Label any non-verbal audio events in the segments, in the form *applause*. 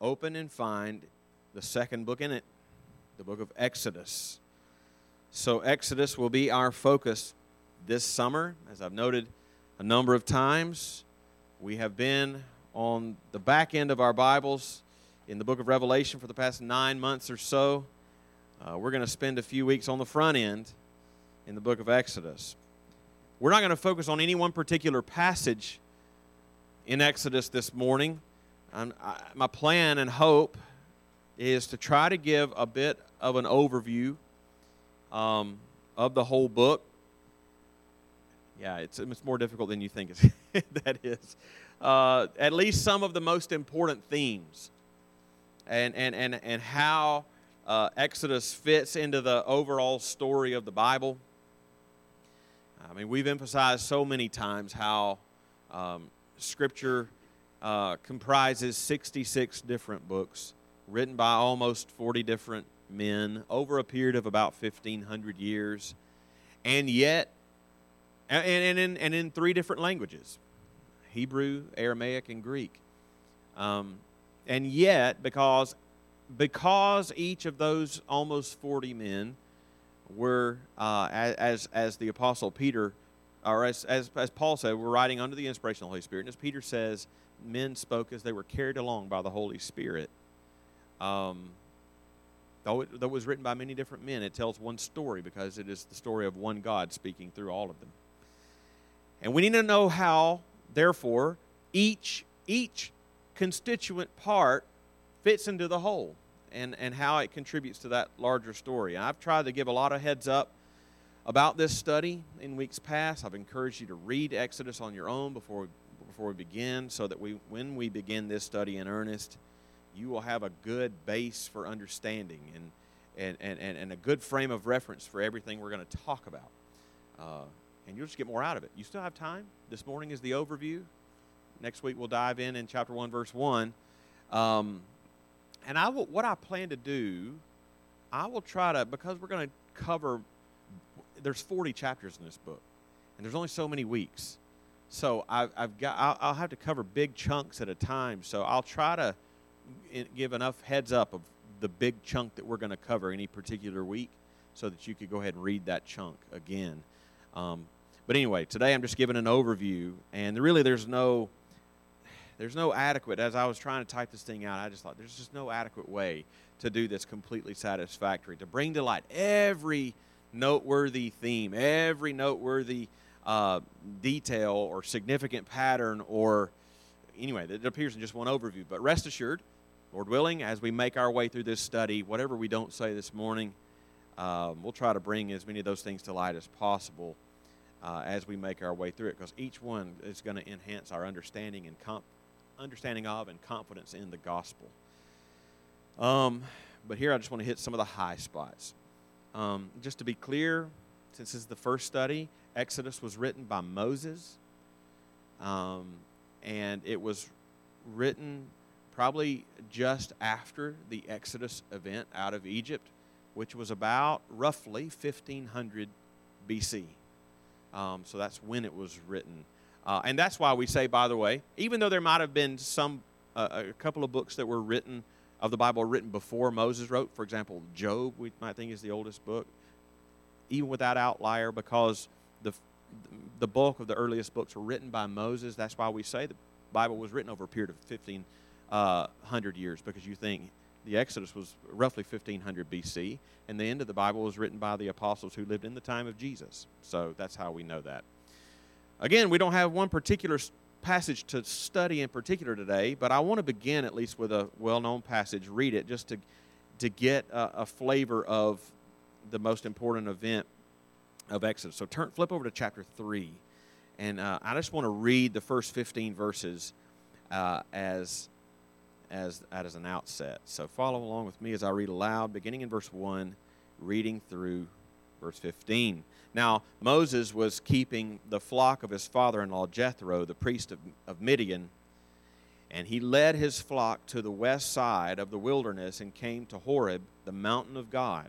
open and find the second book in it, the book of Exodus. So, Exodus will be our focus this summer. As I've noted a number of times, we have been on the back end of our Bibles in the book of Revelation for the past nine months or so. Uh, we're going to spend a few weeks on the front end in the book of Exodus. We're not going to focus on any one particular passage in Exodus this morning. I, my plan and hope is to try to give a bit of an overview um, of the whole book. Yeah, it's, it's more difficult than you think *laughs* that is. Uh, at least some of the most important themes and, and, and, and how uh, Exodus fits into the overall story of the Bible. I mean, we've emphasized so many times how um, Scripture uh, comprises 66 different books written by almost 40 different men over a period of about 1,500 years, and yet, and, and, in, and in three different languages Hebrew, Aramaic, and Greek. Um, and yet, because, because each of those almost 40 men were, uh, as, as the Apostle Peter, or as, as, as Paul said, we're writing under the inspiration of the Holy Spirit. And as Peter says, men spoke as they were carried along by the Holy Spirit. Um, though it, though it was written by many different men, it tells one story because it is the story of one God speaking through all of them. And we need to know how, therefore, each each constituent part fits into the whole and, and how it contributes to that larger story. And I've tried to give a lot of heads up about this study in weeks past. I've encouraged you to read Exodus on your own before before we begin so that we, when we begin this study in earnest, you will have a good base for understanding and, and, and, and a good frame of reference for everything we're going to talk about. Uh, and you'll just get more out of it. You still have time. This morning is the overview. Next week we'll dive in in chapter 1, verse 1. Um, and I will, what I plan to do, I will try to, because we're going to cover, there's 40 chapters in this book, and there's only so many weeks. So I've, I've got, I'll, I'll have to cover big chunks at a time. So I'll try to give enough heads up of the big chunk that we're going to cover any particular week so that you could go ahead and read that chunk again. Um, but anyway, today I'm just giving an overview, and really there's no there's no adequate as I was trying to type this thing out. I just thought there's just no adequate way to do this completely satisfactory to bring to light every noteworthy theme, every noteworthy uh, detail or significant pattern or anyway, it appears in just one overview. But rest assured, Lord willing, as we make our way through this study, whatever we don't say this morning, um, we'll try to bring as many of those things to light as possible uh, as we make our way through it, because each one is going to enhance our understanding and comp- understanding of and confidence in the gospel. Um, but here I just want to hit some of the high spots. Um, just to be clear, since this is the first study, Exodus was written by Moses, um, and it was written probably just after the Exodus event out of Egypt, which was about roughly 1500 BC. Um, so that's when it was written. Uh, and that's why we say, by the way, even though there might have been some, uh, a couple of books that were written of the Bible written before Moses wrote, for example, Job, we might think is the oldest book, even without outlier, because the, the bulk of the earliest books were written by Moses. That's why we say the Bible was written over a period of 15 uh, years because you think the Exodus was roughly 1500 BC, and the end of the Bible was written by the apostles who lived in the time of Jesus. So that's how we know that. Again, we don't have one particular passage to study in particular today, but I want to begin at least with a well known passage. Read it just to, to get a, a flavor of the most important event of Exodus. So turn, flip over to chapter 3. And uh, I just want to read the first 15 verses uh, as as, as an outset. So follow along with me as I read aloud, beginning in verse 1, reading through verse 15. Now, Moses was keeping the flock of his father in law Jethro, the priest of, of Midian, and he led his flock to the west side of the wilderness and came to Horeb, the mountain of God.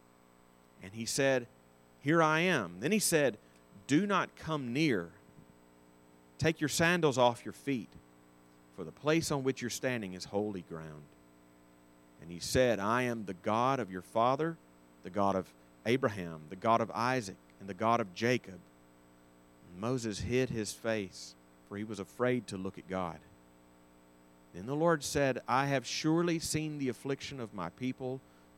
And he said, Here I am. Then he said, Do not come near. Take your sandals off your feet, for the place on which you're standing is holy ground. And he said, I am the God of your father, the God of Abraham, the God of Isaac, and the God of Jacob. And Moses hid his face, for he was afraid to look at God. Then the Lord said, I have surely seen the affliction of my people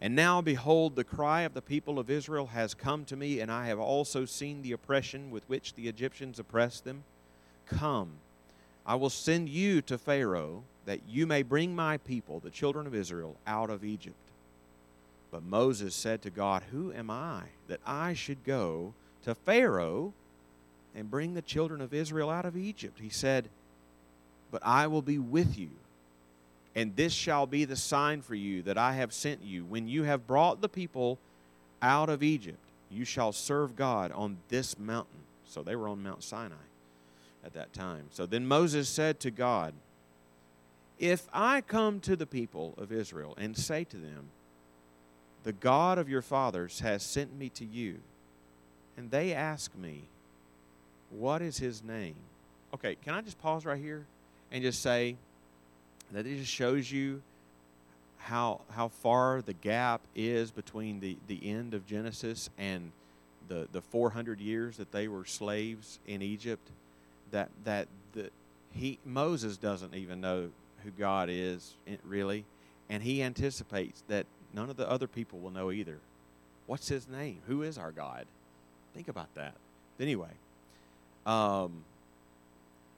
And now, behold, the cry of the people of Israel has come to me, and I have also seen the oppression with which the Egyptians oppress them. Come, I will send you to Pharaoh, that you may bring my people, the children of Israel, out of Egypt. But Moses said to God, Who am I that I should go to Pharaoh and bring the children of Israel out of Egypt? He said, But I will be with you, and this shall be the sign for you that I have sent you. When you have brought the people out of Egypt, you shall serve God on this mountain. So they were on Mount Sinai at that time. So then Moses said to God, If I come to the people of Israel and say to them, the God of your fathers has sent me to you. And they ask me, What is his name? Okay, can I just pause right here and just say that it just shows you how how far the gap is between the, the end of Genesis and the, the 400 years that they were slaves in Egypt that that the he Moses doesn't even know who God is really and he anticipates that None of the other people will know either. What's his name? Who is our God? Think about that. Anyway, um,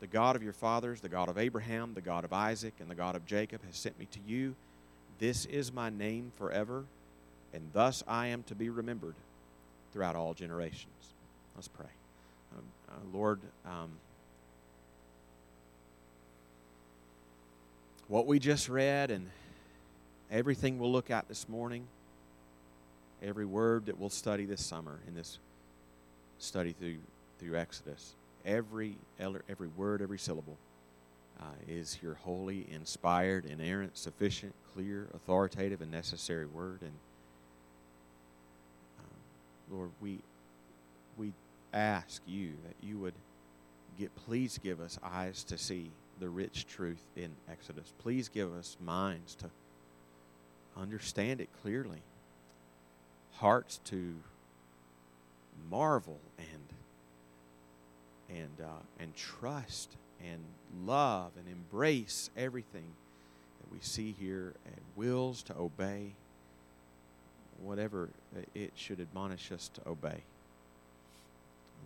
the God of your fathers, the God of Abraham, the God of Isaac, and the God of Jacob, has sent me to you. This is my name forever, and thus I am to be remembered throughout all generations. Let's pray. Um, uh, Lord, um, what we just read and everything we'll look at this morning every word that we'll study this summer in this study through through Exodus. Every every word, every syllable uh, is your holy, inspired, inerrant, sufficient, clear, authoritative, and necessary word. And um, Lord, we we ask you that you would get please give us eyes to see the rich truth in Exodus. Please give us minds to understand it clearly hearts to marvel and and uh, and trust and love and embrace everything that we see here and wills to obey whatever it should admonish us to obey.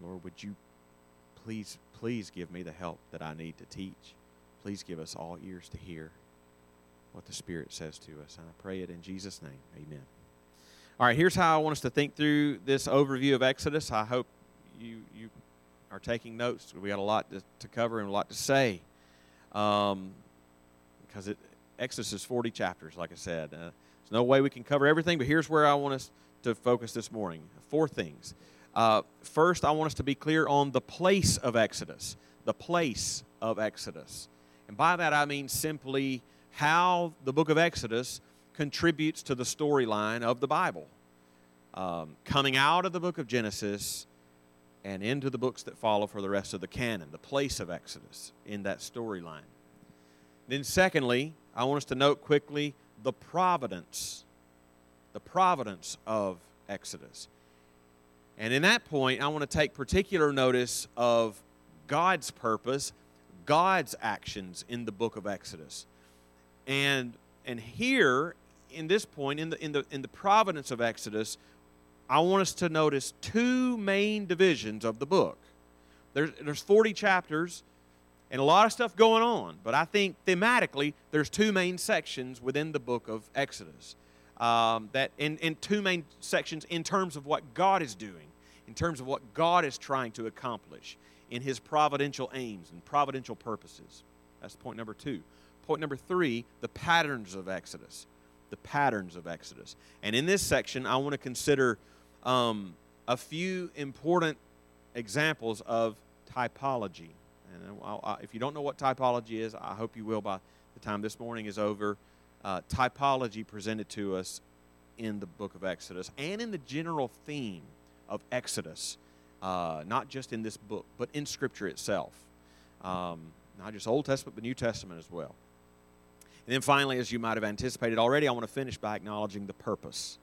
Lord, would you please please give me the help that I need to teach. Please give us all ears to hear what the Spirit says to us. And I pray it in Jesus' name. Amen. All right, here's how I want us to think through this overview of Exodus. I hope you you are taking notes. We got a lot to, to cover and a lot to say, um, because it Exodus is 40 chapters, like I said. Uh, there's no way we can cover everything, but here's where I want us to focus this morning. Four things. Uh, first, I want us to be clear on the place of Exodus. The place of Exodus, and by that I mean simply how the book of Exodus contributes to the storyline of the Bible. Um, coming out of the book of Genesis, and into the books that follow for the rest of the canon, the place of Exodus in that storyline. Then, secondly, I want us to note quickly the providence, the providence of Exodus. And in that point, I want to take particular notice of God's purpose, God's actions in the book of Exodus. And and here in this point in the in the in the providence of Exodus, I want us to notice two main divisions of the book. There's there's 40 chapters and a lot of stuff going on, but I think thematically there's two main sections within the book of Exodus. Um, that in, in two main sections in terms of what God is doing, in terms of what God is trying to accomplish in his providential aims and providential purposes. That's point number two. Point number three the patterns of Exodus. The patterns of Exodus. And in this section, I want to consider um, a few important examples of typology. And I'll, I, if you don't know what typology is, I hope you will by the time this morning is over. Uh, typology presented to us in the book of Exodus and in the general theme of Exodus, uh, not just in this book, but in Scripture itself. Um, not just Old Testament, but New Testament as well. And then finally, as you might have anticipated already, I want to finish by acknowledging the purpose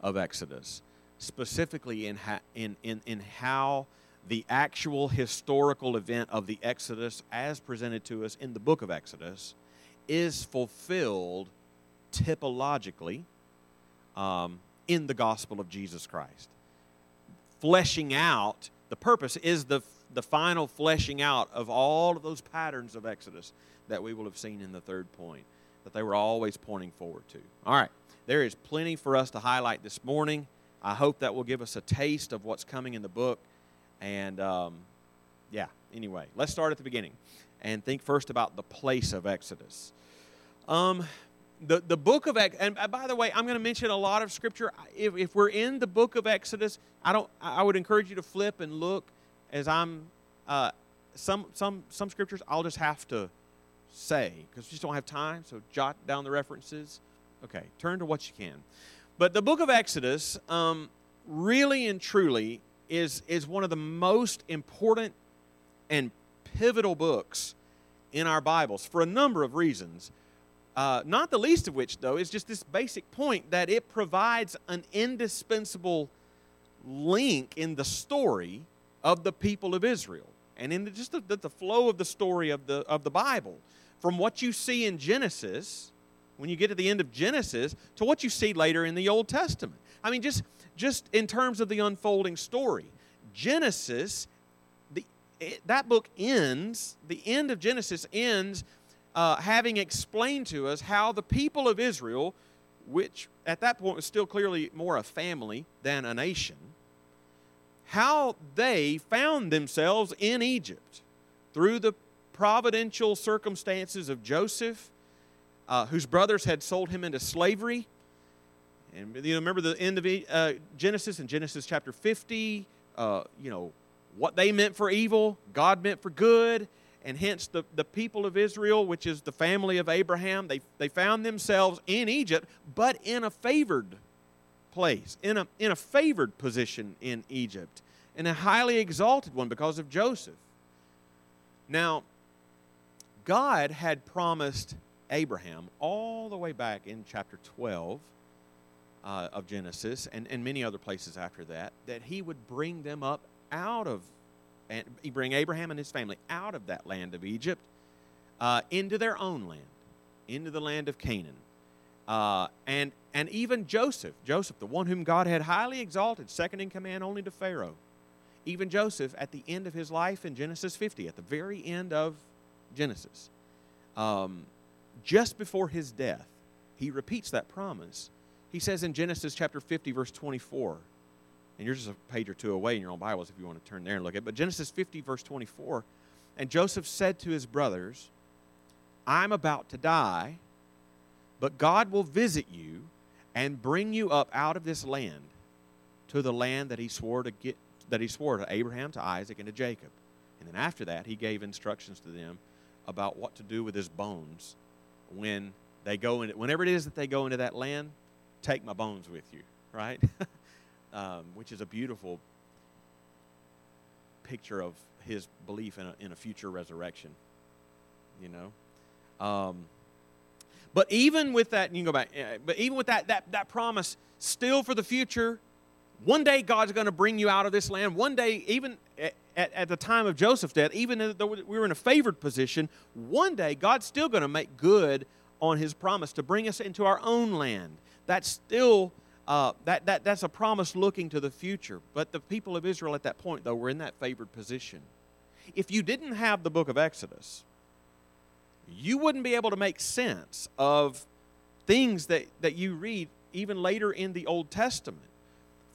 of Exodus, specifically in, ha- in, in, in how the actual historical event of the Exodus, as presented to us in the book of Exodus, is fulfilled typologically um, in the gospel of Jesus Christ. Fleshing out, the purpose is the, the final fleshing out of all of those patterns of Exodus that we will have seen in the third point that they were always pointing forward to. All right, there is plenty for us to highlight this morning. I hope that will give us a taste of what's coming in the book. And um, yeah, anyway, let's start at the beginning and think first about the place of Exodus. Um, the, the book of and by the way i'm going to mention a lot of scripture if, if we're in the book of exodus i don't i would encourage you to flip and look as i'm uh, some some some scriptures i'll just have to say because we just don't have time so jot down the references okay turn to what you can but the book of exodus um, really and truly is is one of the most important and pivotal books in our bibles for a number of reasons uh, not the least of which, though, is just this basic point that it provides an indispensable link in the story of the people of Israel and in the, just the, the flow of the story of the, of the Bible. From what you see in Genesis, when you get to the end of Genesis, to what you see later in the Old Testament. I mean, just, just in terms of the unfolding story. Genesis, the, it, that book ends, the end of Genesis ends uh, having explained to us how the people of Israel, which at that point was still clearly more a family than a nation, how they found themselves in Egypt through the providential circumstances of Joseph, uh, whose brothers had sold him into slavery. And you know, remember the end of uh, Genesis in Genesis chapter 50, uh, you know, what they meant for evil, God meant for good and hence the, the people of Israel, which is the family of Abraham, they, they found themselves in Egypt, but in a favored place, in a, in a favored position in Egypt, in a highly exalted one because of Joseph. Now, God had promised Abraham all the way back in chapter 12 uh, of Genesis and, and many other places after that that he would bring them up out of and he bring Abraham and his family out of that land of Egypt uh, into their own land, into the land of Canaan. Uh, and, and even Joseph, Joseph, the one whom God had highly exalted, second in command only to Pharaoh. Even Joseph, at the end of his life in Genesis 50, at the very end of Genesis, um, just before his death, he repeats that promise. He says in Genesis chapter 50, verse 24, and you're just a page or two away in your own Bibles if you want to turn there and look at it. But Genesis 50, verse 24, and Joseph said to his brothers, I'm about to die, but God will visit you and bring you up out of this land to the land that he swore to get that he swore to Abraham, to Isaac, and to Jacob. And then after that, he gave instructions to them about what to do with his bones when they go in. Whenever it is that they go into that land, take my bones with you, right? *laughs* um, which is a beautiful picture of his belief in a, in a future resurrection. You know? Um, but even with that, you can go back, but even with that, that, that promise still for the future, one day God's going to bring you out of this land. One day, even at, at, the time of Joseph's death, even though we were in a favored position, one day God's still going to make good on his promise to bring us into our own land. That's still uh, that, that, that's a promise looking to the future. But the people of Israel at that point, though, were in that favored position. If you didn't have the book of Exodus, you wouldn't be able to make sense of things that, that you read even later in the Old Testament.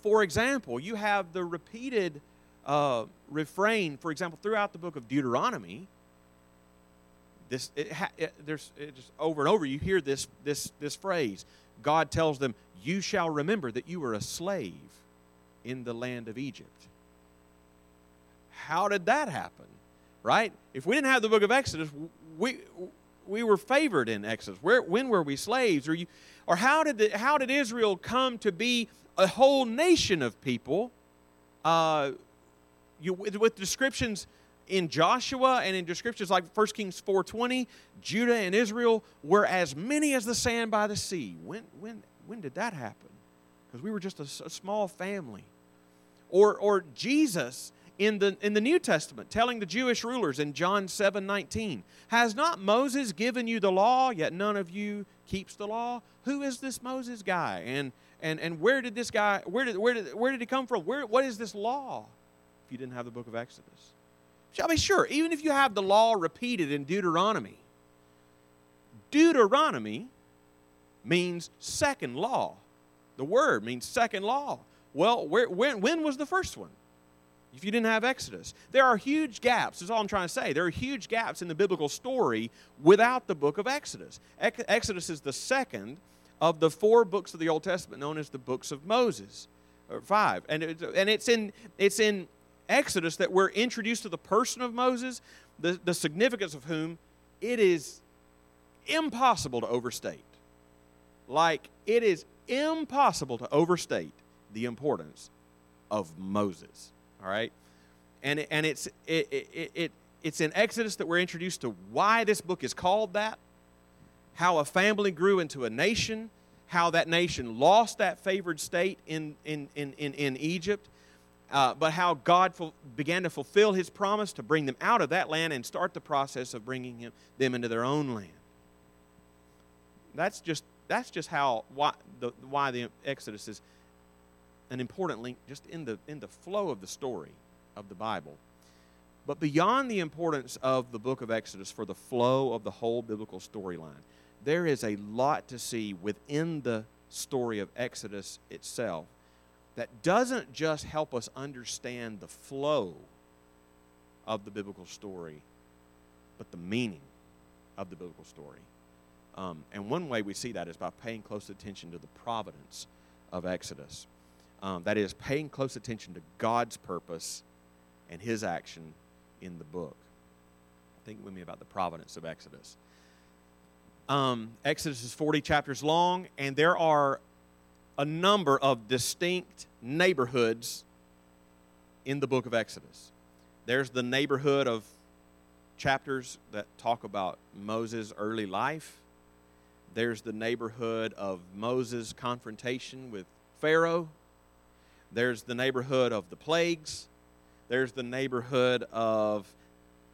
For example, you have the repeated uh, refrain, for example, throughout the book of Deuteronomy. This, it it, there's it just over and over. You hear this this this phrase. God tells them, "You shall remember that you were a slave in the land of Egypt." How did that happen? Right? If we didn't have the book of Exodus, we we were favored in Exodus. Where when were we slaves? Or you, or how did the, how did Israel come to be a whole nation of people? Uh, you, with descriptions in Joshua and in descriptions like 1 Kings 4:20, Judah and Israel were as many as the sand by the sea. When when when did that happen? Because we were just a, a, small family. Or or Jesus in the in the New Testament telling the Jewish rulers in John 7:19, has not Moses given you the law, yet none of you keeps the law? Who is this Moses guy? And and and where did this guy where did where did where did he come from? Where what is this law? If you didn't have the book of Exodus. Shall be sure, even if you have the law repeated in Deuteronomy, Deuteronomy means second law. The word means second law. Well, where, when, when was the first one? If you didn't have Exodus, there are huge gaps. That's all I'm trying to say. There are huge gaps in the biblical story without the book of Exodus. Exodus is the second of the four books of the Old Testament known as the books of Moses, or five, and it, and it's in it's in Exodus that we're introduced to the person of Moses, the, the significance of whom it is impossible to overstate. Like, it is impossible to overstate the importance of Moses. All right? And, and it's, it, it, it, it's in Exodus that we're introduced to why this book is called that, how a family grew into a nation, how that nation lost that favored state in, in, in, in, in Egypt, uh, but how God ful- began to fulfill his promise to bring them out of that land and start the process of bringing him, them into their own land. That's just, that's just how why the, why the Exodus is an important link just in the, in the flow of the story of the Bible. But beyond the importance of the book of Exodus for the flow of the whole biblical storyline, there is a lot to see within the story of Exodus itself that doesn't just help us understand the flow of the biblical story, but the meaning of the biblical story. Um, and one way we see that is by paying close attention to the providence of Exodus. Um, that is, paying close attention to God's purpose and His action in the book. Think with me about the providence of Exodus. Um, Exodus is 40 chapters long, and there are a number of distinct neighborhoods in the book of Exodus. There's the neighborhood of chapters that talk about Moses' early life. There's the neighborhood of Moses' confrontation with Pharaoh. There's the neighborhood of the plagues. There's the neighborhood of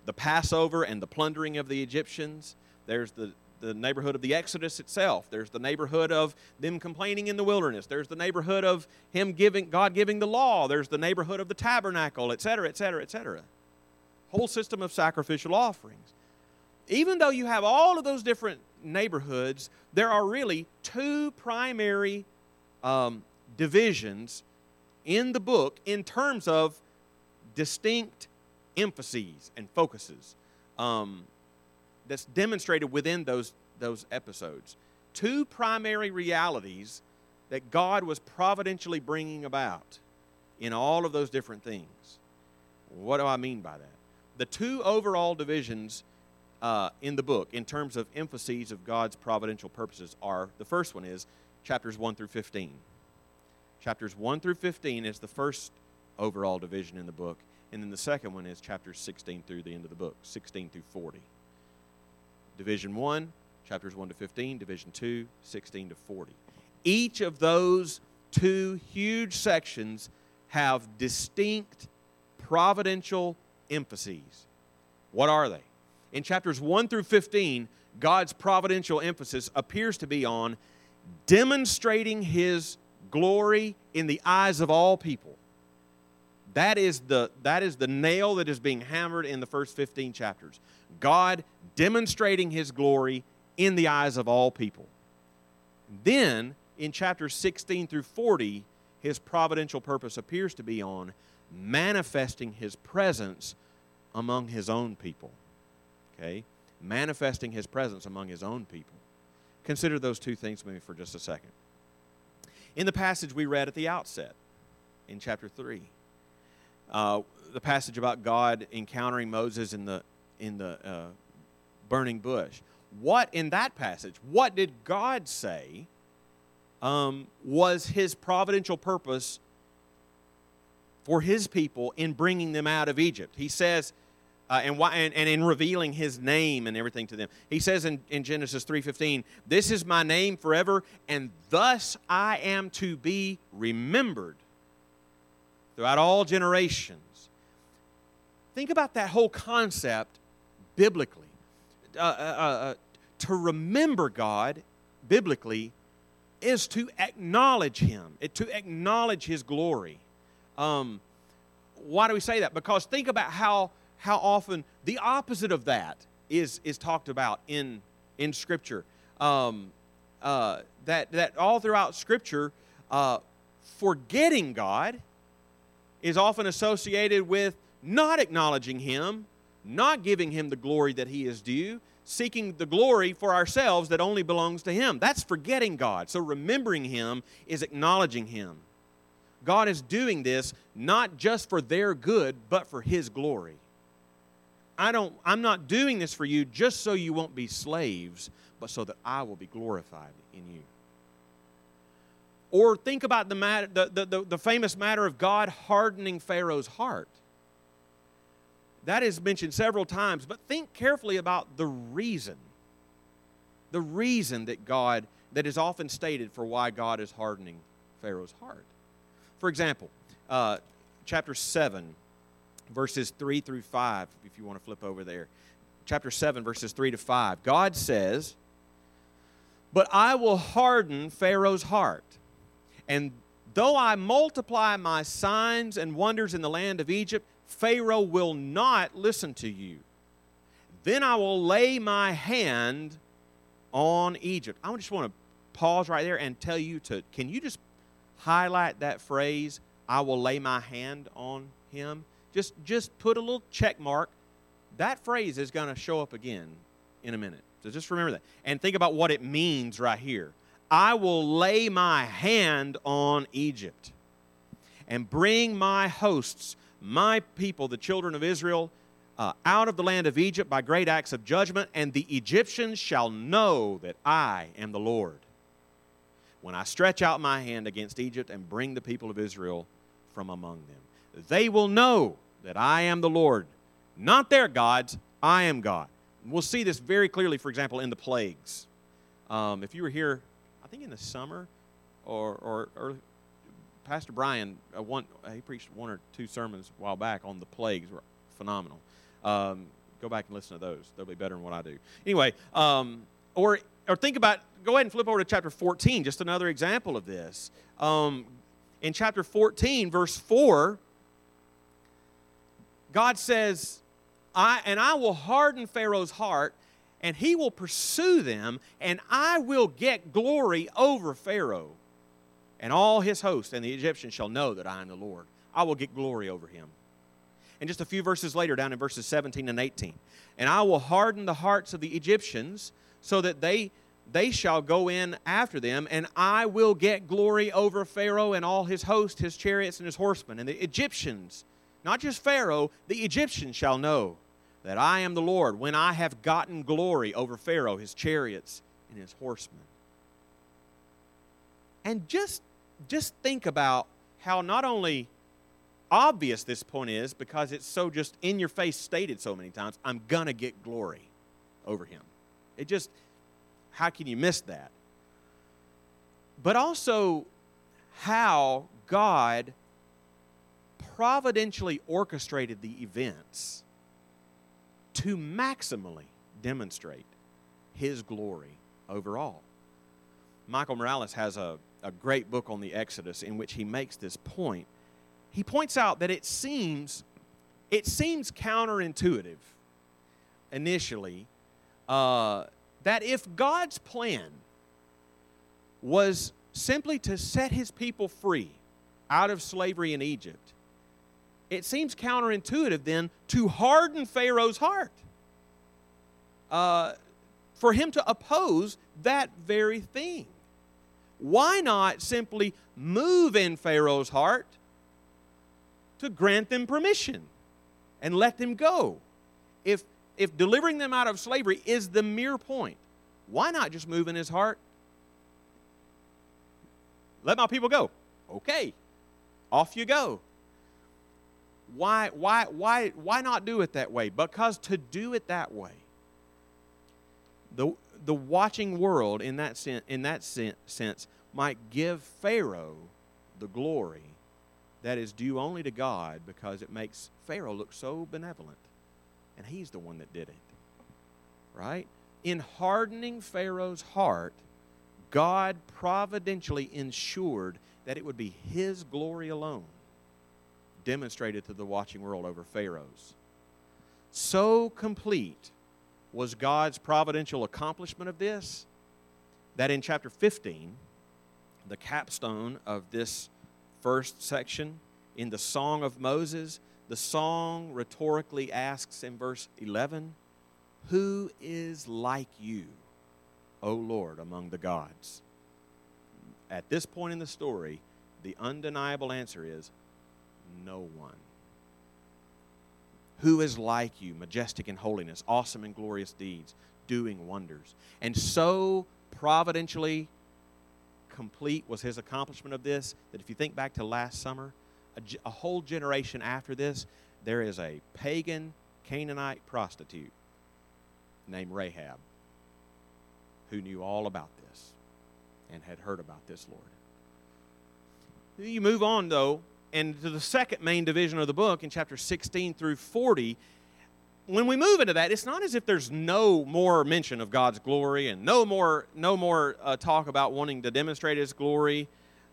the Passover and the plundering of the Egyptians. There's the the neighborhood of the Exodus itself. There's the neighborhood of them complaining in the wilderness. There's the neighborhood of him giving God giving the law. There's the neighborhood of the tabernacle, etc., etc., etc. Whole system of sacrificial offerings. Even though you have all of those different neighborhoods, there are really two primary um, divisions in the book in terms of distinct emphases and focuses. Um, that's demonstrated within those, those episodes. Two primary realities that God was providentially bringing about in all of those different things. What do I mean by that? The two overall divisions uh, in the book, in terms of emphases of God's providential purposes, are the first one is chapters 1 through 15. Chapters 1 through 15 is the first overall division in the book. And then the second one is chapters 16 through the end of the book, 16 through 40. Division 1, chapters 1 to 15, Division 2, 16 to 40. Each of those two huge sections have distinct providential emphases. What are they? In chapters 1 through 15, God's providential emphasis appears to be on demonstrating his glory in the eyes of all people. That is the, that is the nail that is being hammered in the first 15 chapters. God demonstrating his glory in the eyes of all people. Then, in chapters 16 through 40, his providential purpose appears to be on manifesting his presence among his own people. Okay? Manifesting his presence among his own people. Consider those two things with me for just a second. In the passage we read at the outset, in chapter 3, uh, the passage about God encountering Moses in the, in the uh, burning bush. What in that passage, what did God say um, was his providential purpose for his people in bringing them out of Egypt? He says, uh, and, why, and, and in revealing his name and everything to them. He says in, in Genesis 3.15, This is my name forever, and thus I am to be remembered throughout all generations. Think about that whole concept biblically. Uh, uh, uh, uh to remember God biblically is to acknowledge Him, to acknowledge His glory. Um, why do we say that? Because think about how how often the opposite of that is, is talked about in, in Scripture. Um, uh, that, that all throughout Scripture, uh, forgetting God is often associated with not acknowledging Him, not giving Him the glory that He is due, seeking the glory for ourselves that only belongs to Him. That's forgetting God. So remembering Him is acknowledging Him. God is doing this not just for their good, but for His glory. I don't, I'm not doing this for you just so you won't be slaves, but so that I will be glorified in you. Or think about the, matter, the, the, the, the famous matter of God hardening Pharaoh's heart. That is mentioned several times, but think carefully about the reason. The reason that God, that is often stated for why God is hardening Pharaoh's heart. For example, uh, chapter 7, verses 3 through 5, if you want to flip over there. Chapter 7, verses 3 to 5. God says, But I will harden Pharaoh's heart, and though I multiply my signs and wonders in the land of Egypt, Pharaoh will not listen to you. Then I will lay my hand on Egypt. I just want to pause right there and tell you to, can you just highlight that phrase, I will lay my hand on him? Just just put a little check mark. That phrase is going to show up again in a minute. So just remember that. And think about what it means right here. I will lay my hand on Egypt and bring my hosts, my people, the children of Israel, uh, out of the land of Egypt by great acts of judgment, and the Egyptians shall know that I am the Lord. When I stretch out my hand against Egypt and bring the people of Israel from among them they will know that I am the Lord. Not their gods, I am God. We'll see this very clearly, for example, in the plagues. Um, if you were here, I think in the summer, or, or, or Pastor Brian, uh, one, uh, he preached one or two sermons a while back on the plagues, were phenomenal. Um, go back and listen to those; they'll be better than what I do. Anyway, um, or or think about. Go ahead and flip over to chapter 14. Just another example of this. Um, in chapter 14, verse 4, God says, I, and I will harden Pharaoh's heart, and he will pursue them, and I will get glory over Pharaoh and all his host, and the Egyptians shall know that I am the Lord. I will get glory over him. And just a few verses later, down in verses 17 and 18, and I will harden the hearts of the Egyptians so that they they shall go in after them, and I will get glory over Pharaoh and all his host, his chariots, and his horsemen. And the Egyptians not just Pharaoh, the Egyptians shall know that I am the Lord when I have gotten glory over Pharaoh, his chariots, and his horsemen. And just, just think about how not only obvious this point is because it's so just in your face stated so many times I'm going to get glory over him. It just, how can you miss that? But also, how God providentially orchestrated the events to maximally demonstrate his glory overall. Michael Morales has a, a great book on the Exodus in which he makes this point. He points out that it seems it seems counterintuitive initially uh, that if God's plan was simply to set his people free out of slavery in Egypt, it seems counterintuitive then to harden Pharaoh's heart. Uh, for him to oppose that very thing. Why not simply move in Pharaoh's heart to grant them permission and let them go? If, if delivering them out of slavery is the mere point, why not just move in his heart? Let my people go. Okay, off you go. Why, why, why, why not do it that way? Because to do it that way the, the watching world, in that, sen- in that sen- sense, might give Pharaoh the glory that is due only to God because it makes Pharaoh look so benevolent. And he's the one that did it. Right? In hardening Pharaoh's heart, God providentially ensured that it would be his glory alone demonstrated to the watching world over Pharaoh's. So complete was God's providential accomplishment of this that in chapter 15, the capstone of this first section, in the Song of Moses, the song rhetorically asks in verse 11, Who is like you, O Lord, among the gods? At this point in the story, the undeniable answer is no one. Who is like you, majestic in holiness, awesome in glorious deeds, doing wonders? And so providentially complete was his accomplishment of this that if you think back to last summer, a, a whole generation after this, there is a pagan Canaanite prostitute named Rahab who knew all about this and had heard about this Lord. You move on, though, and to the second main division of the book in chapter 16 through 40 when we move into that it's not as if there's no more mention of god's glory and no more no more uh, talk about wanting to demonstrate his glory.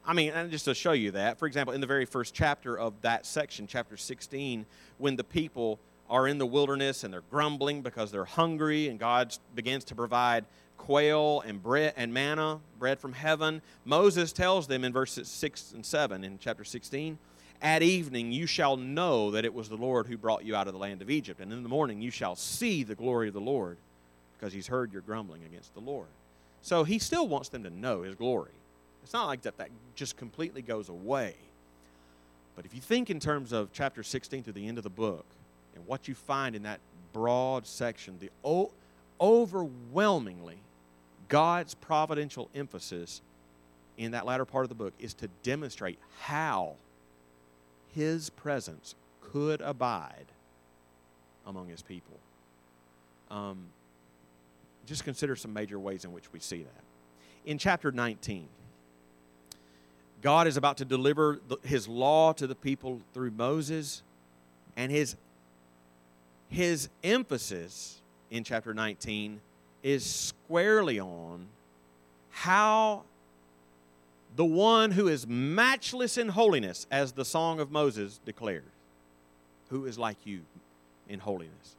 I mean and just to show you that for example in the very first chapter of that section chapter 16 when the people are in the wilderness and they're grumbling because they're hungry and god begins to provide quail and bread and manna, bread from heaven. Moses tells them in verses 6 and 7 in chapter 16, at evening you shall know that it was the Lord who brought you out of the land of Egypt, and in the morning you shall see the glory of the Lord, because he's heard your grumbling against the Lord. So he still wants them to know his glory. It's not like that that just completely goes away. But if you think in terms of chapter 16 to the end of the book, and what you find in that broad section, the overwhelmingly God's providential emphasis in that latter part of the book is to demonstrate how his presence could abide among his people. Um, just consider some major ways in which we see that. In chapter 19, God is about to deliver the, his law to the people through Moses, and his, his emphasis in chapter 19 is squarely on how the one who is matchless in holiness, as the Song of Moses declares, who is like you in holiness.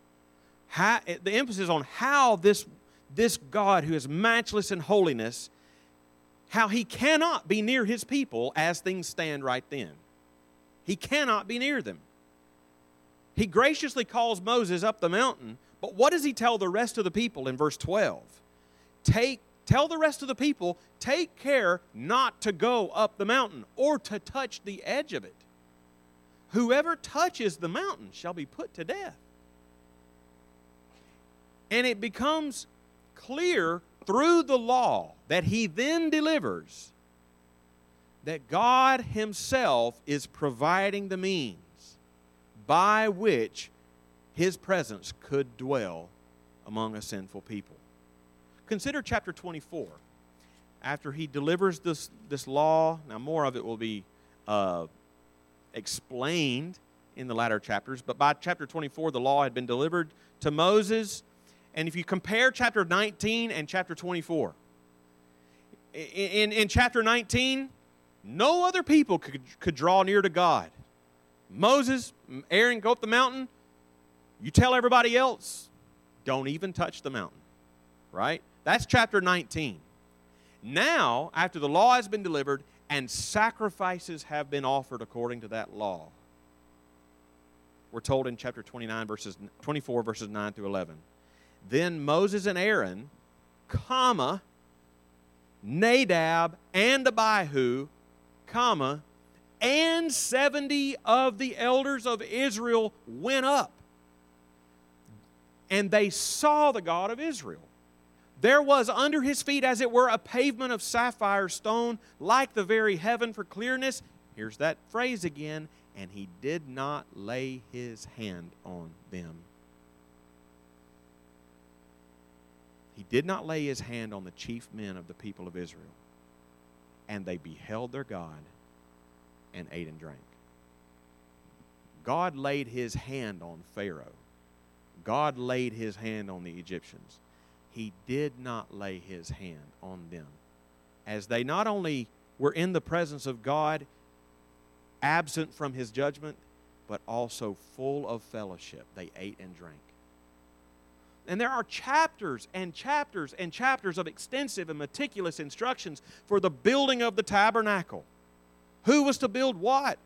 How, the emphasis on how this, this God who is matchless in holiness, how he cannot be near his people as things stand right then. He cannot be near them. He graciously calls Moses up the mountain but what does he tell the rest of the people in verse 12? Take tell the rest of the people, take care not to go up the mountain or to touch the edge of it. Whoever touches the mountain shall be put to death. And it becomes clear through the law that he then delivers that God Himself is providing the means by which his presence could dwell among a sinful people. Consider chapter 24. After he delivers this, this law, now more of it will be uh, explained in the latter chapters, but by chapter 24, the law had been delivered to Moses. And if you compare chapter 19 and chapter 24, in, in, in chapter 19, no other people could, could draw near to God. Moses, Aaron go up the mountain. You tell everybody else, don't even touch the mountain. Right? That's chapter 19. Now, after the law has been delivered and sacrifices have been offered according to that law, we're told in chapter 29 verses 24 verses 9 through 11. Then Moses and Aaron, comma, Nadab and Abihu, comma, and 70 of the elders of Israel went up. And they saw the God of Israel. There was under his feet, as it were, a pavement of sapphire stone, like the very heaven for clearness. Here's that phrase again. And he did not lay his hand on them. He did not lay his hand on the chief men of the people of Israel. And they beheld their God and ate and drank. God laid his hand on Pharaoh. God laid his hand on the Egyptians. He did not lay his hand on them. As they not only were in the presence of God, absent from his judgment, but also full of fellowship, they ate and drank. And there are chapters and chapters and chapters of extensive and meticulous instructions for the building of the tabernacle who was to build what,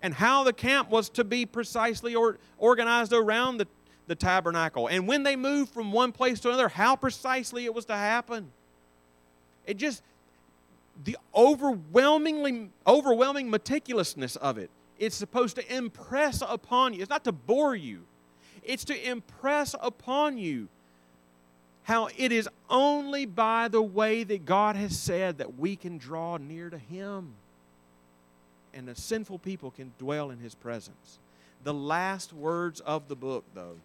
and how the camp was to be precisely or, organized around the, the tabernacle. And when they moved from one place to another, how precisely it was to happen. It just, the overwhelmingly, overwhelming meticulousness of it, it's supposed to impress upon you. It's not to bore you, it's to impress upon you how it is only by the way that God has said that we can draw near to Him and the sinful people can dwell in his presence. The last words of the book, though,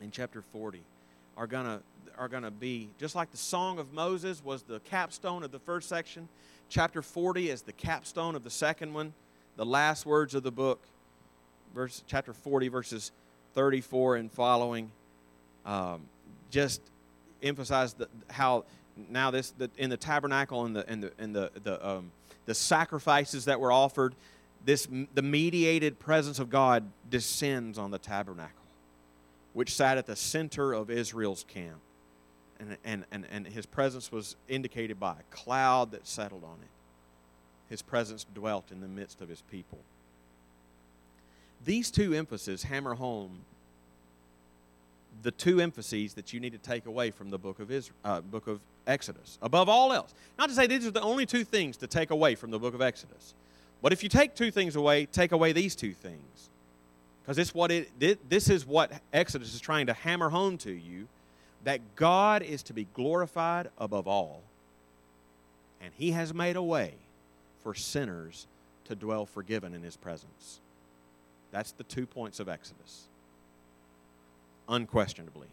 in chapter 40, are going to are going to be just like the Song of Moses was the capstone of the first section. Chapter 40 is the capstone of the second one. The last words of the book, verse, chapter 40, verses 34 and following, um, just emphasize the, how now this the, in the tabernacle and the and the and the, the um, the sacrifices that were offered, this, the mediated presence of God descends on the tabernacle, which sat at the center of Israel's camp. And, and, and, and his presence was indicated by a cloud that settled on it. His presence dwelt in the midst of his people. These two emphases hammer home the two emphases that you need to take away from the book of Israel, uh, book of Exodus, above all else. Not to say these are the only two things to take away from the book of Exodus, but if you take two things away, take away these two things, because this what it this is what Exodus is trying to hammer home to you, that God is to be glorified above all, and He has made a way for sinners to dwell forgiven in His presence. That's the two points of Exodus unquestionably.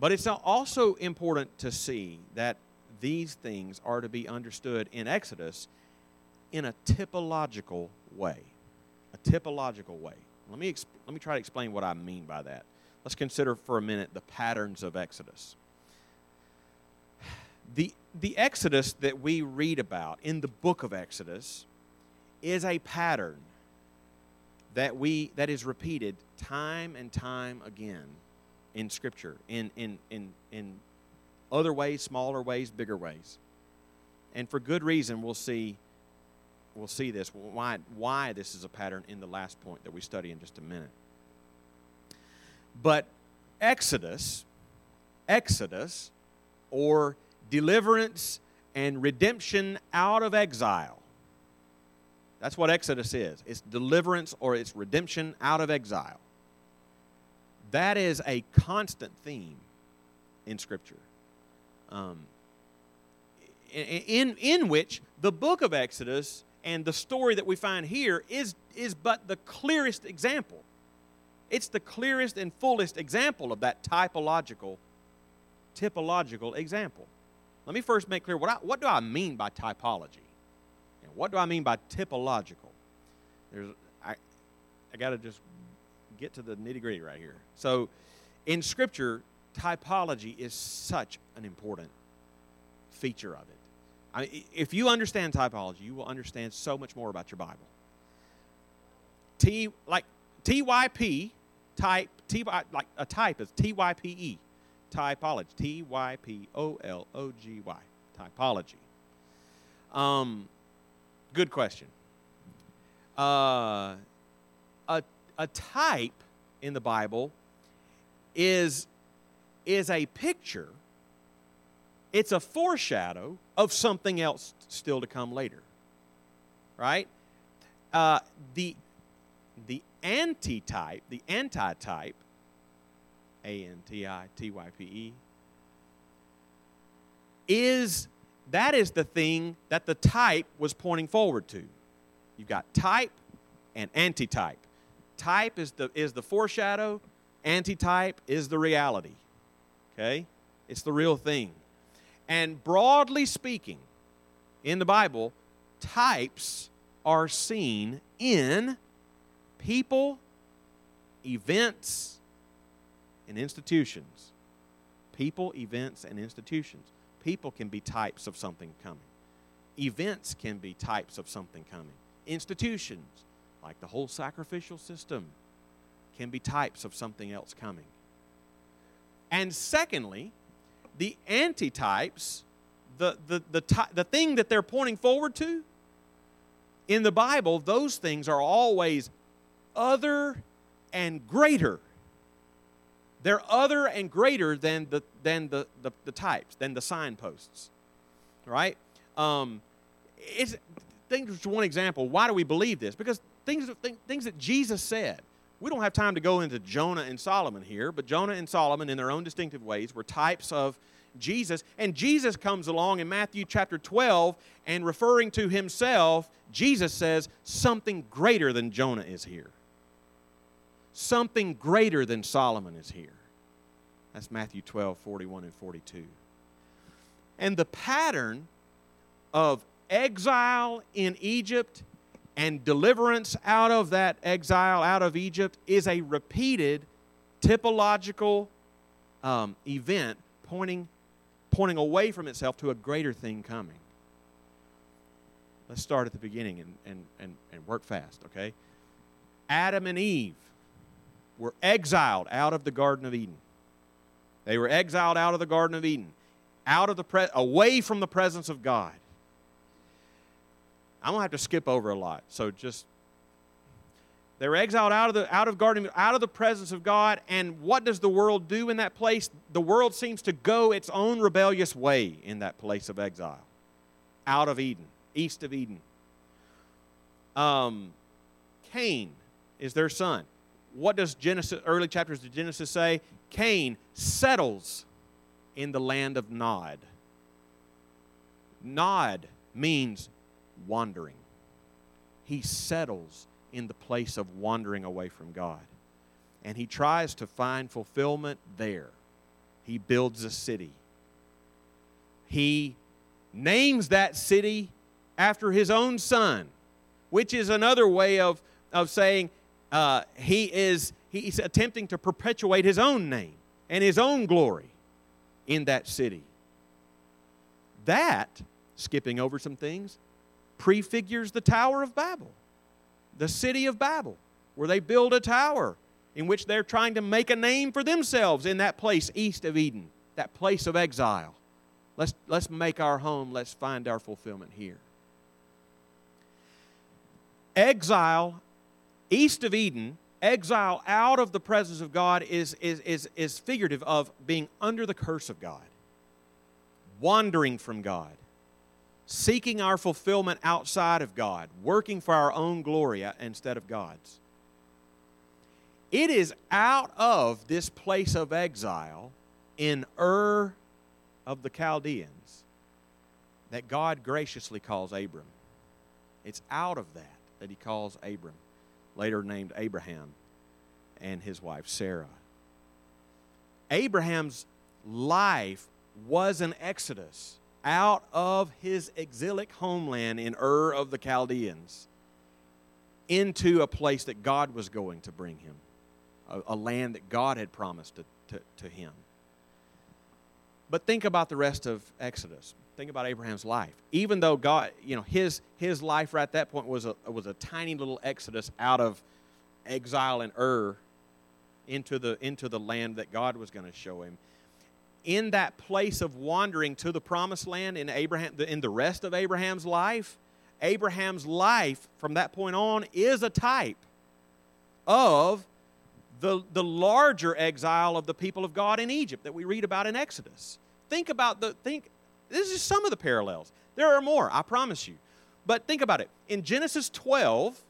But it's also important to see that these things are to be understood in Exodus in a typological way. A typological way. Let me, exp- let me try to explain what I mean by that. Let's consider for a minute the patterns of Exodus. The, the Exodus that we read about in the book of Exodus is a pattern that we that is repeated time and time again in scripture in in in in other ways smaller ways bigger ways and for good reason we'll see we'll see this why why this is a pattern in the last point that we study in just a minute but exodus exodus or deliverance and redemption out of exile that's what Exodus is it's deliverance or it's redemption out of exile. That is a constant theme in Scripture. Um, in, in which the book of Exodus and the story that we find here is, is but the clearest example It's the clearest and fullest example of that typological, typological example. Let me first make clear what, I, what do I mean by typology? And what do I mean by typological? There's, I, I got to just get to the nitty gritty right here. So, in Scripture, typology is such an important feature of it. I mean, if you understand typology, you will understand so much more about your Bible. T like TYP type T like a type is TYPE typology T Y P O L O G Y typology. Um, good question. Uh, a a type in the Bible is is a picture. It's a foreshadow of something else still to come later. Right? Uh, the the antitype, the antitype, A N T I T Y P E, is that is the thing that the type was pointing forward to. You've got type and antitype. Type is the is the foreshadow, antitype is the reality. Okay? It's the real thing. And broadly speaking, in the Bible, types are seen in people, events, and institutions. People, events, and institutions. People can be types of something coming. Events can be types of something coming. Institutions, like the whole sacrificial system, can be types of something else coming. And secondly, the antitypes, the, the, the, the thing that they're pointing forward to, in the Bible, those things are always other and greater. They're other and greater than the, than the, the, the types, than the signposts. Right? Um, it's, think just one example. Why do we believe this? Because things, things that Jesus said. We don't have time to go into Jonah and Solomon here, but Jonah and Solomon, in their own distinctive ways, were types of Jesus. And Jesus comes along in Matthew chapter 12 and referring to himself, Jesus says, Something greater than Jonah is here. Something greater than Solomon is here. That's Matthew 12, 41 and 42. And the pattern of exile in Egypt and deliverance out of that exile, out of Egypt, is a repeated typological um, event pointing, pointing away from itself to a greater thing coming. Let's start at the beginning and, and, and, and work fast, okay? Adam and Eve were exiled out of the Garden of Eden. They were exiled out of the Garden of Eden, out of the pre- away from the presence of God. I'm gonna have to skip over a lot, so just they were exiled out of the out of garden, out of the presence of God. And what does the world do in that place? The world seems to go its own rebellious way in that place of exile, out of Eden, east of Eden. Um, Cain is their son what does Genesis, early chapters of Genesis say? Cain settles in the land of Nod. Nod means wandering. He settles in the place of wandering away from God. And he tries to find fulfillment there. He builds a city. He names that city after his own son, which is another way of, of saying uh, he is he's attempting to perpetuate his own name and his own glory in that city. That, skipping over some things, prefigures the Tower of Babel, the city of Babel, where they build a tower in which they're trying to make a name for themselves in that place east of Eden, that place of exile. Let's, let's make our home, let's find our fulfillment here. Exile east of Eden, exile out of the presence of God is, is, is, is figurative of being under the curse of God, wandering from God, seeking our fulfillment outside of God, working for our own glory instead of God's. It is out of this place of exile in Ur of the Chaldeans that God graciously calls Abram. It's out of that that he calls Abram later named Abraham. and his wife Sarah. Abraham's life was an exodus out of his exilic homeland in Ur of the Chaldeans into a place that God was going to bring him, a, a land that God had promised to, to, to him. But think about the rest of Exodus. Think about Abraham's life. Even though God, you know, his, his life right at that point was a, was a tiny little exodus out of exile in Ur into the, into the land that God was going to show him. In that place of wandering to the promised land in, Abraham, in the rest of Abraham's life, Abraham's life from that point on is a type of the, the larger exile of the people of God in Egypt that we read about in Exodus. Think about the think this is some of the parallels. There are more, I promise you. But think about it. In Genesis 12,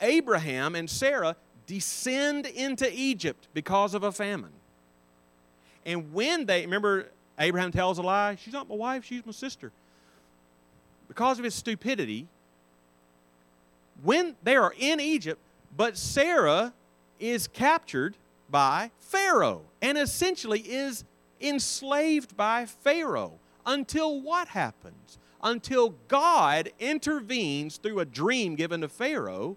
Abraham and Sarah descend into Egypt because of a famine. And when they, remember, Abraham tells a lie, she's not my wife, she's my sister. Because of his stupidity, when they are in Egypt, but Sarah is captured by Pharaoh and essentially is enslaved by Pharaoh until what happens? Until God intervenes through a dream given to Pharaoh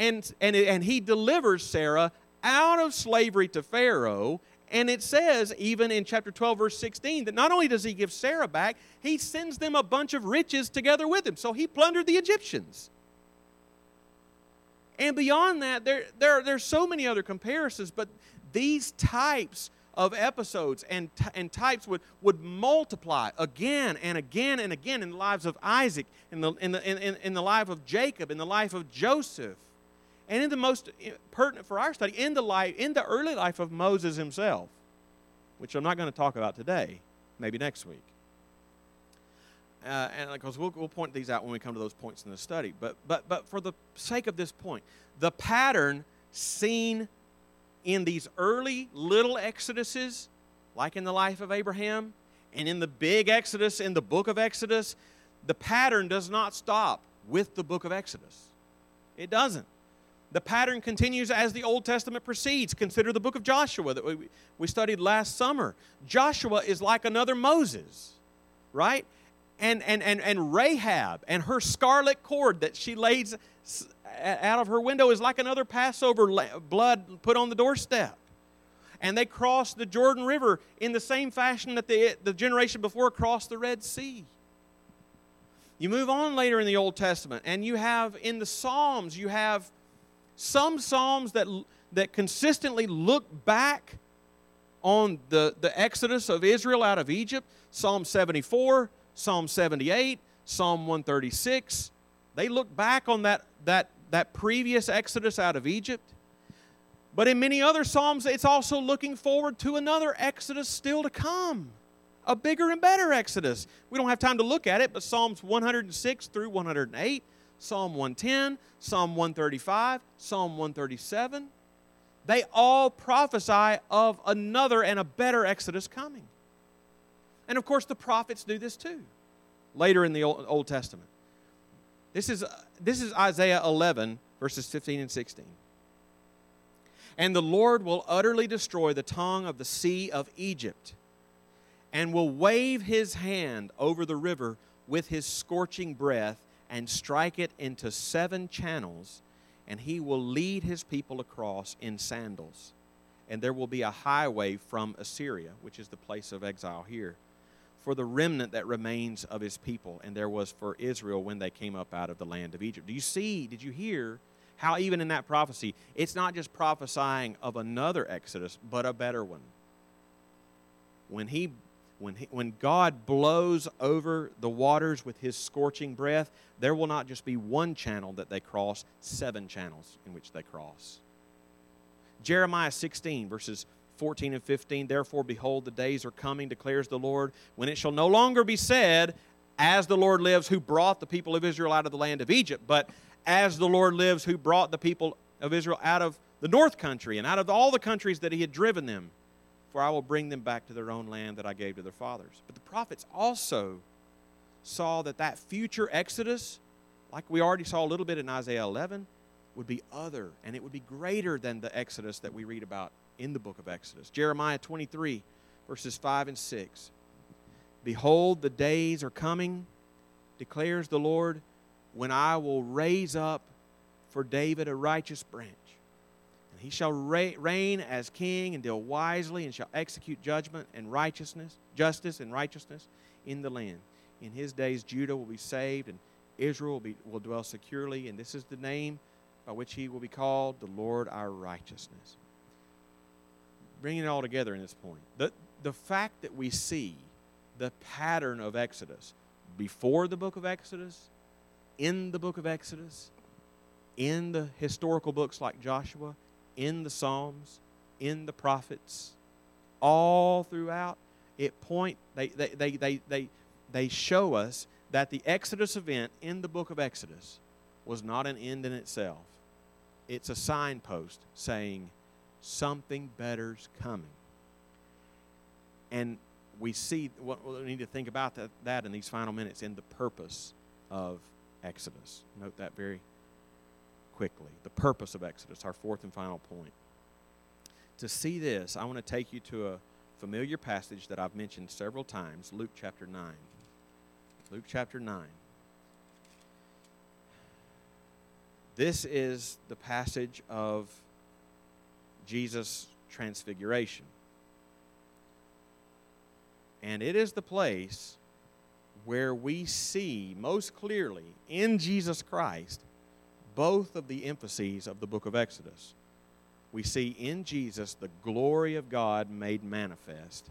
and, and, and he delivers Sarah out of slavery to Pharaoh. And it says, even in chapter 12, verse 16, that not only does he give Sarah back, he sends them a bunch of riches together with him. So he plundered the Egyptians. And beyond that, there, there, there's so many other comparisons, but these types of episodes and, and types would, would multiply again and again and again in the lives of Isaac, in the, in, the, in, in the life of Jacob, in the life of Joseph, and in the most eh, pertinent for our study, in the, life, in the early life of Moses himself, which I'm not going to talk about today, maybe next week. Uh, and because we'll, we'll point these out when we come to those points in the study. But, but, but for the sake of this point, the pattern seen in these early little exoduses, like in the life of Abraham, and in the big exodus in the book of Exodus, the pattern does not stop with the book of Exodus. It doesn't. The pattern continues as the Old Testament proceeds. Consider the book of Joshua that we, we studied last summer. Joshua is like another Moses, right? And, and, and, and Rahab and her scarlet cord that she lays out of her window is like another Passover blood put on the doorstep. And they crossed the Jordan River in the same fashion that the, the generation before crossed the Red Sea. You move on later in the Old Testament, and you have in the Psalms, you have some Psalms that, that consistently look back on the, the exodus of Israel out of Egypt Psalm 74, Psalm 78, Psalm 136. They look back on that, that that previous exodus out of Egypt. But in many other Psalms, it's also looking forward to another exodus still to come, a bigger and better exodus. We don't have time to look at it, but Psalms 106 through 108, Psalm 110, Psalm 135, Psalm 137, they all prophesy of another and a better exodus coming. And of course, the prophets do this too, later in the Old Testament. This is, this is Isaiah 11, verses 15 and 16. And the Lord will utterly destroy the tongue of the sea of Egypt, and will wave his hand over the river with his scorching breath, and strike it into seven channels, and he will lead his people across in sandals. And there will be a highway from Assyria, which is the place of exile here for the remnant that remains of his people, and there was for Israel when they came up out of the land of Egypt. Do you see, did you hear how, even in that prophecy, it's not just prophesying of another Exodus, but a better one? When, he, when, he, when God blows over the waters with his scorching breath, there will not just be one channel that they cross, seven channels in which they cross. Jeremiah 16, verses 14 and 15 Therefore, behold, the days are coming, declares the Lord, when it shall no longer be said, As the Lord lives, who brought the people of Israel out of the land of Egypt, but as the Lord lives, who brought the people of Israel out of the north country and out of all the countries that he had driven them. For I will bring them back to their own land that I gave to their fathers. But the prophets also saw that that future exodus, like we already saw a little bit in Isaiah 11, would be other and it would be greater than the Exodus that we read about in the book of Exodus. Jeremiah 23, verses 5 and 6. Behold, the days are coming, declares the Lord, when I will raise up for David a righteous branch. He shall reign as king and deal wisely and shall execute judgment and righteousness, justice and righteousness in the land. In his days, Judah will be saved and Israel will, be, will dwell securely. And this is the name by which he will be called the Lord our righteousness. Bringing it all together in this point. The, the fact that we see the pattern of Exodus before the book of Exodus, in the book of Exodus, in the historical books like Joshua, in the Psalms, in the prophets, all throughout, it point they they, they, they, they, they show us that the Exodus event in the book of Exodus was not an end in itself. It's a signpost saying something better's coming. And we see what we need to think about that, that in these final minutes in the purpose of Exodus. Note that very quickly. The purpose of Exodus, our fourth and final point. To see this, I want to take you to a familiar passage that I've mentioned several times Luke chapter 9. Luke chapter 9. This is the passage of Jesus' transfiguration. And it is the place where we see most clearly in Jesus Christ both of the emphases of the book of Exodus. We see in Jesus the glory of God made manifest,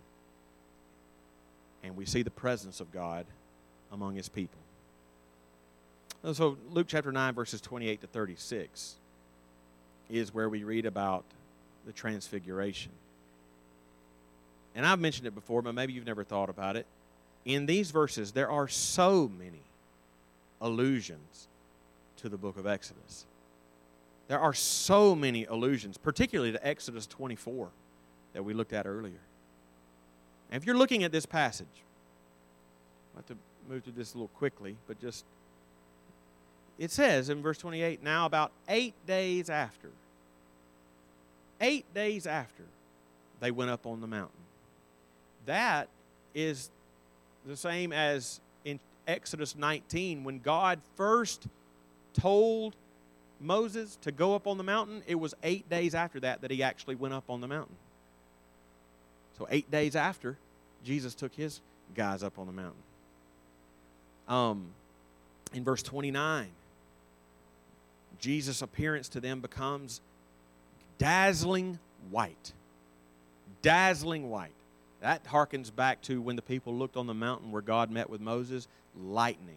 and we see the presence of God among his people. So, Luke chapter 9, verses 28 to 36 is where we read about the transfiguration. And I've mentioned it before, but maybe you've never thought about it. In these verses, there are so many allusions to the book of Exodus. There are so many allusions, particularly to Exodus 24 that we looked at earlier. And if you're looking at this passage, I have to move through this a little quickly, but just it says in verse 28 now about eight days after, eight days after they went up on the mountain. That is the same as in Exodus 19 when God first told Moses to go up on the mountain. It was eight days after that that he actually went up on the mountain. So, eight days after, Jesus took his guys up on the mountain. Um, in verse 29, Jesus' appearance to them becomes dazzling white. Dazzling white. That harkens back to when the people looked on the mountain where God met with Moses, lightning.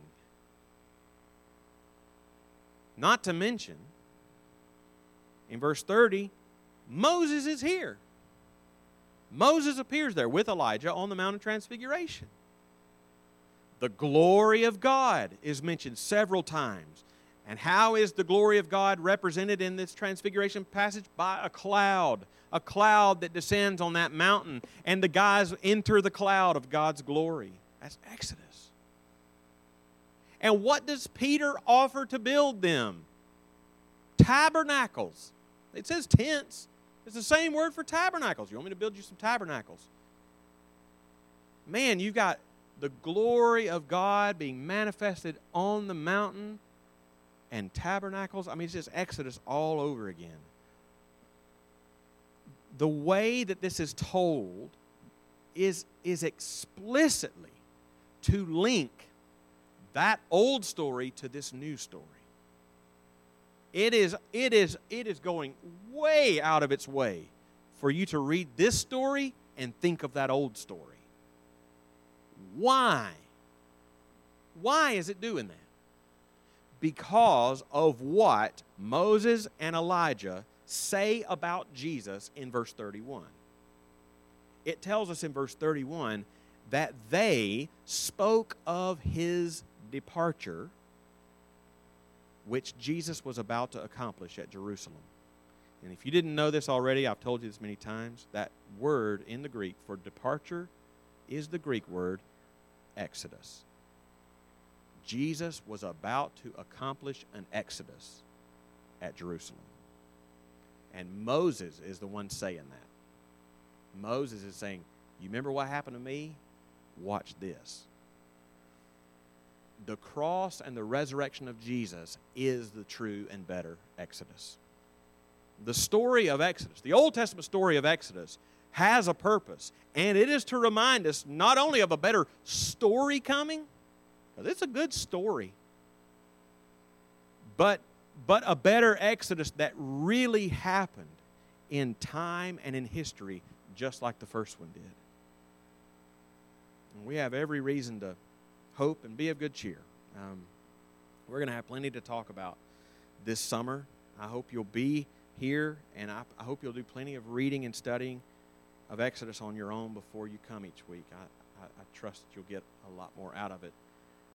Not to mention, in verse 30, Moses is here. Moses appears there with Elijah on the Mount of Transfiguration. The glory of God is mentioned several times. And how is the glory of God represented in this transfiguration passage? By a cloud, a cloud that descends on that mountain, and the guys enter the cloud of God's glory. That's Exodus. And what does Peter offer to build them? Tabernacles. It says tents. It's the same word for tabernacles. You want me to build you some tabernacles? Man, you've got the glory of God being manifested on the mountain and tabernacles. I mean, it's just Exodus all over again. The way that this is told is, is explicitly to link that old story to this new story. It is, it is, it is going way out of its way for you to read this story and think of that old story. Why? Why is it doing that? Because of what Moses and Elijah say about Jesus in verse 31. It tells us in verse 31 that they spoke of his departure, which Jesus was about to accomplish at Jerusalem. And if you didn't know this already, I've told you this many times. That word in the Greek for departure is the Greek word exodus. Jesus was about to accomplish an exodus. at Jerusalem. And Moses is the one saying that. Moses is saying, You remember what happened to me? Watch this. The cross and the resurrection of Jesus is the true and better Exodus. The story of Exodus, the Old Testament story of Exodus, has a purpose, and it is to remind us not only of a better story coming, because it's a good story, but, but a better Exodus that really happened in time and in history, just like the first one did. And we have every reason to hope and be of good cheer. Um, we're going to have plenty to talk about this summer. I hope you'll be here, and I, I, hope you'll do plenty of reading and studying of Exodus on your own before you come each week. I, I, I trust you'll get a lot more out of it